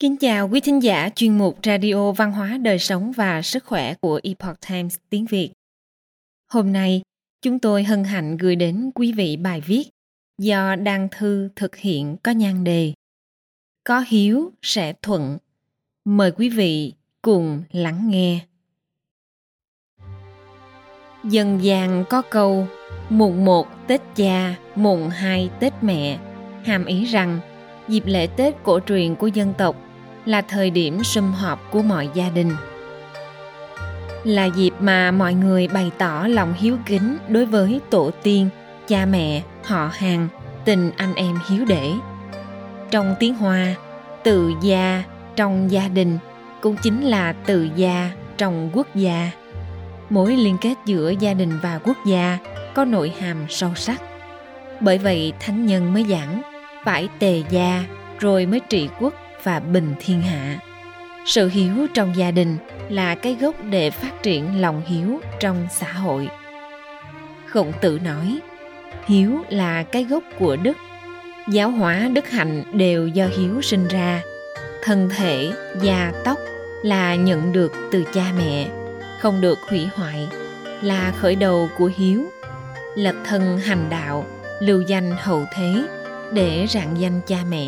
Kính chào quý thính giả chuyên mục Radio Văn hóa Đời sống và Sức khỏe của Epoch Times tiếng Việt. Hôm nay, chúng tôi hân hạnh gửi đến quý vị bài viết do Đăng Thư thực hiện có nhan đề Có hiếu sẽ thuận. Mời quý vị cùng lắng nghe. Dân gian có câu mùng 1 Tết cha, mùng 2 Tết mẹ, hàm ý rằng dịp lễ Tết cổ truyền của dân tộc là thời điểm sum họp của mọi gia đình. Là dịp mà mọi người bày tỏ lòng hiếu kính đối với tổ tiên, cha mẹ, họ hàng, tình anh em hiếu để. Trong tiếng Hoa, từ gia trong gia đình cũng chính là từ gia trong quốc gia. Mối liên kết giữa gia đình và quốc gia có nội hàm sâu sắc. Bởi vậy thánh nhân mới giảng phải tề gia rồi mới trị quốc và bình thiên hạ. Sự hiếu trong gia đình là cái gốc để phát triển lòng hiếu trong xã hội. Khổng tử nói, hiếu là cái gốc của đức. Giáo hóa đức hạnh đều do hiếu sinh ra. Thân thể, da, tóc là nhận được từ cha mẹ, không được hủy hoại, là khởi đầu của hiếu. Lập thân hành đạo, lưu danh hậu thế để rạng danh cha mẹ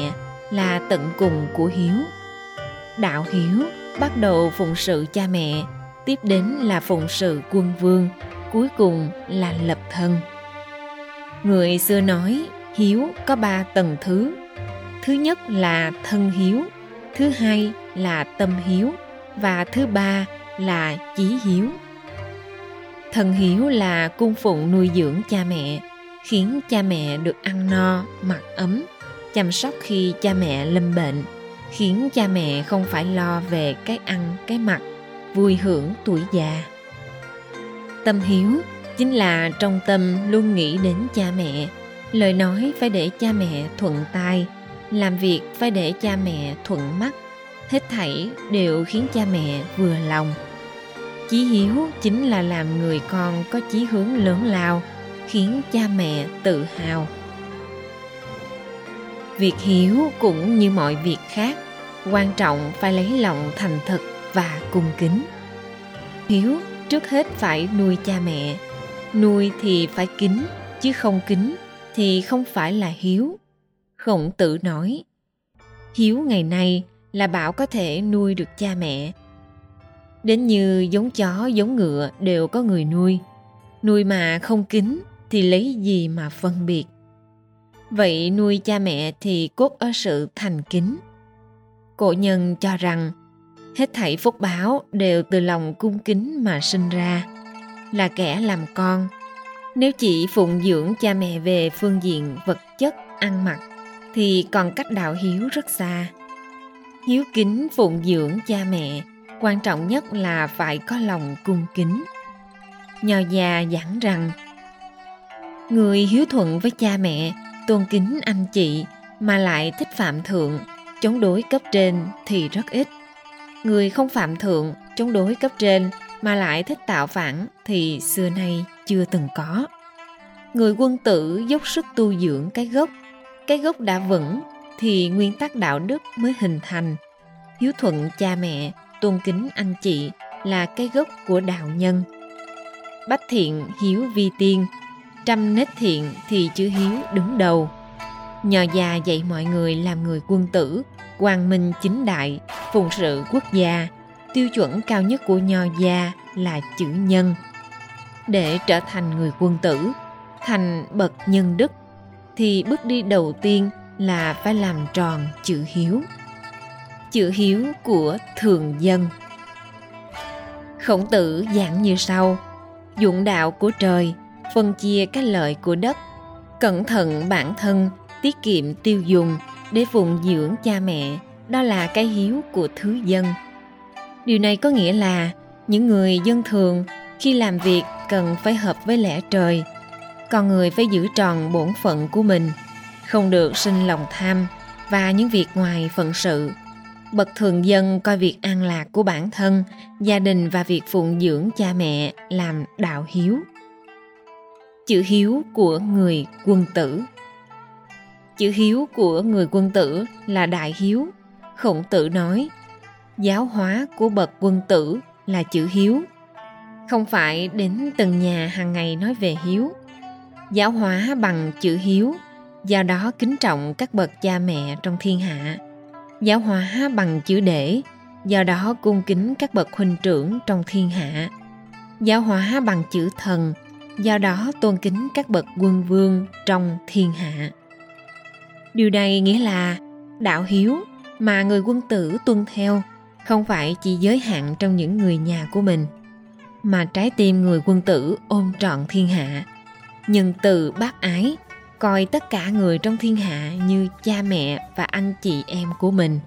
là tận cùng của hiếu. Đạo hiếu bắt đầu phụng sự cha mẹ, tiếp đến là phụng sự quân vương, cuối cùng là lập thân. Người xưa nói, hiếu có ba tầng thứ. Thứ nhất là thân hiếu, thứ hai là tâm hiếu, và thứ ba là chí hiếu. Thân hiếu là cung phụng nuôi dưỡng cha mẹ, khiến cha mẹ được ăn no, mặc ấm chăm sóc khi cha mẹ lâm bệnh, khiến cha mẹ không phải lo về cái ăn, cái mặc, vui hưởng tuổi già. Tâm hiếu chính là trong tâm luôn nghĩ đến cha mẹ. Lời nói phải để cha mẹ thuận tai, làm việc phải để cha mẹ thuận mắt. Hết thảy đều khiến cha mẹ vừa lòng. Chí hiếu chính là làm người con có chí hướng lớn lao, khiến cha mẹ tự hào việc hiếu cũng như mọi việc khác, quan trọng phải lấy lòng thành thực và cung kính. Hiếu trước hết phải nuôi cha mẹ. Nuôi thì phải kính, chứ không kính thì không phải là hiếu. Khổng tử nói, hiếu ngày nay là bảo có thể nuôi được cha mẹ. Đến như giống chó, giống ngựa đều có người nuôi. Nuôi mà không kính thì lấy gì mà phân biệt? Vậy nuôi cha mẹ thì cốt ở sự thành kính. Cổ nhân cho rằng, hết thảy phúc báo đều từ lòng cung kính mà sinh ra, là kẻ làm con. Nếu chỉ phụng dưỡng cha mẹ về phương diện vật chất, ăn mặc, thì còn cách đạo hiếu rất xa. Hiếu kính phụng dưỡng cha mẹ, quan trọng nhất là phải có lòng cung kính. Nho già giảng rằng, người hiếu thuận với cha mẹ tôn kính anh chị mà lại thích phạm thượng, chống đối cấp trên thì rất ít. Người không phạm thượng, chống đối cấp trên mà lại thích tạo phản thì xưa nay chưa từng có. Người quân tử dốc sức tu dưỡng cái gốc cái gốc đã vững thì nguyên tắc đạo đức mới hình thành. Hiếu thuận cha mẹ, tôn kính anh chị là cái gốc của đạo nhân. Bách thiện hiếu vi tiên trăm nết thiện thì chữ hiếu đứng đầu. Nhờ già dạy mọi người làm người quân tử, quang minh chính đại, phụng sự quốc gia. Tiêu chuẩn cao nhất của nho gia là chữ nhân. Để trở thành người quân tử, thành bậc nhân đức, thì bước đi đầu tiên là phải làm tròn chữ hiếu. Chữ hiếu của thường dân. Khổng tử giảng như sau. Dụng đạo của trời phân chia cái lợi của đất. Cẩn thận bản thân, tiết kiệm tiêu dùng, để phụng dưỡng cha mẹ, đó là cái hiếu của thứ dân. Điều này có nghĩa là, những người dân thường khi làm việc cần phải hợp với lẽ trời. Con người phải giữ tròn bổn phận của mình, không được sinh lòng tham và những việc ngoài phận sự. Bậc thường dân coi việc an lạc của bản thân, gia đình và việc phụng dưỡng cha mẹ làm đạo hiếu chữ hiếu của người quân tử. Chữ hiếu của người quân tử là đại hiếu. Khổng tử nói, giáo hóa của bậc quân tử là chữ hiếu. Không phải đến từng nhà hàng ngày nói về hiếu. Giáo hóa bằng chữ hiếu, do đó kính trọng các bậc cha mẹ trong thiên hạ. Giáo hóa bằng chữ để do đó cung kính các bậc huynh trưởng trong thiên hạ. Giáo hóa bằng chữ thần do đó tôn kính các bậc quân vương trong thiên hạ. Điều này nghĩa là đạo hiếu mà người quân tử tuân theo không phải chỉ giới hạn trong những người nhà của mình, mà trái tim người quân tử ôm trọn thiên hạ. Nhân từ bác ái, coi tất cả người trong thiên hạ như cha mẹ và anh chị em của mình.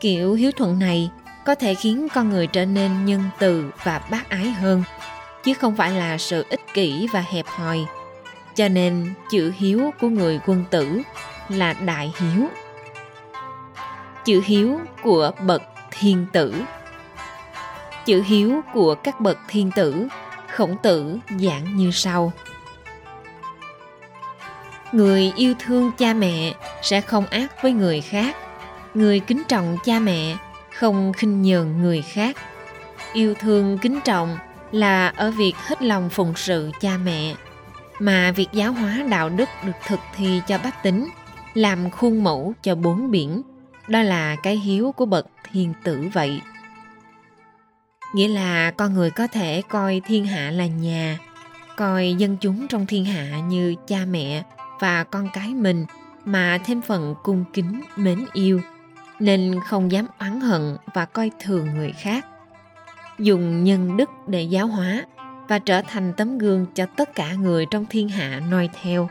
Kiểu hiếu thuận này có thể khiến con người trở nên nhân từ và bác ái hơn chứ không phải là sự ích kỷ và hẹp hòi. Cho nên, chữ hiếu của người quân tử là đại hiếu. Chữ hiếu của bậc thiên tử. Chữ hiếu của các bậc thiên tử, khổng tử giảng như sau. Người yêu thương cha mẹ sẽ không ác với người khác. Người kính trọng cha mẹ không khinh nhờn người khác. Yêu thương kính trọng là ở việc hết lòng phụng sự cha mẹ, mà việc giáo hóa đạo đức được thực thi cho bách tính, làm khuôn mẫu cho bốn biển. Đó là cái hiếu của bậc thiên tử vậy. Nghĩa là con người có thể coi thiên hạ là nhà, coi dân chúng trong thiên hạ như cha mẹ và con cái mình, mà thêm phần cung kính mến yêu, nên không dám oán hận và coi thường người khác dùng nhân đức để giáo hóa và trở thành tấm gương cho tất cả người trong thiên hạ noi theo.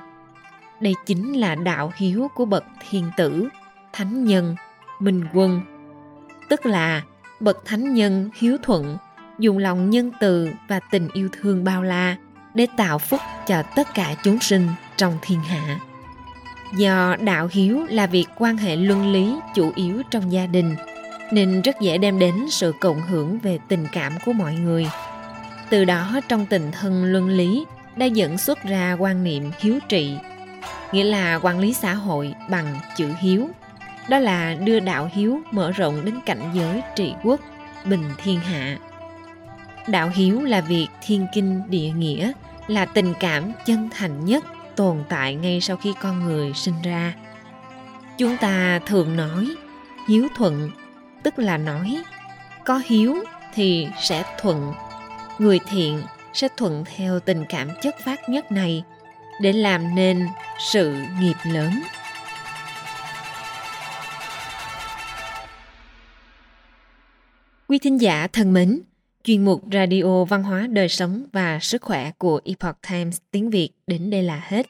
Đây chính là đạo hiếu của bậc thiên tử, thánh nhân, minh quân. Tức là, bậc thánh nhân hiếu thuận, dùng lòng nhân từ và tình yêu thương bao la để tạo phúc cho tất cả chúng sinh trong thiên hạ. Do đạo hiếu là việc quan hệ luân lý chủ yếu trong gia đình nên rất dễ đem đến sự cộng hưởng về tình cảm của mọi người. Từ đó, trong tình thân luân lý đã dẫn xuất ra quan niệm hiếu trị, nghĩa là quản lý xã hội bằng chữ hiếu. Đó là đưa đạo hiếu mở rộng đến cảnh giới trị quốc, bình thiên hạ. Đạo hiếu là việc thiên kinh địa nghĩa, là tình cảm chân thành nhất tồn tại ngay sau khi con người sinh ra. Chúng ta thường nói, hiếu thuận tức là nói, có hiếu thì sẽ thuận, người thiện sẽ thuận theo tình cảm chất phát nhất này, để làm nên sự nghiệp lớn. Quý thính giả thân mến, chuyên mục radio văn hóa đời sống và sức khỏe của epoch times tiếng việt đến đây là hết.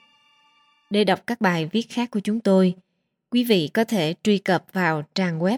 Để đọc các bài viết khác của chúng tôi, quý vị có thể truy cập vào trang web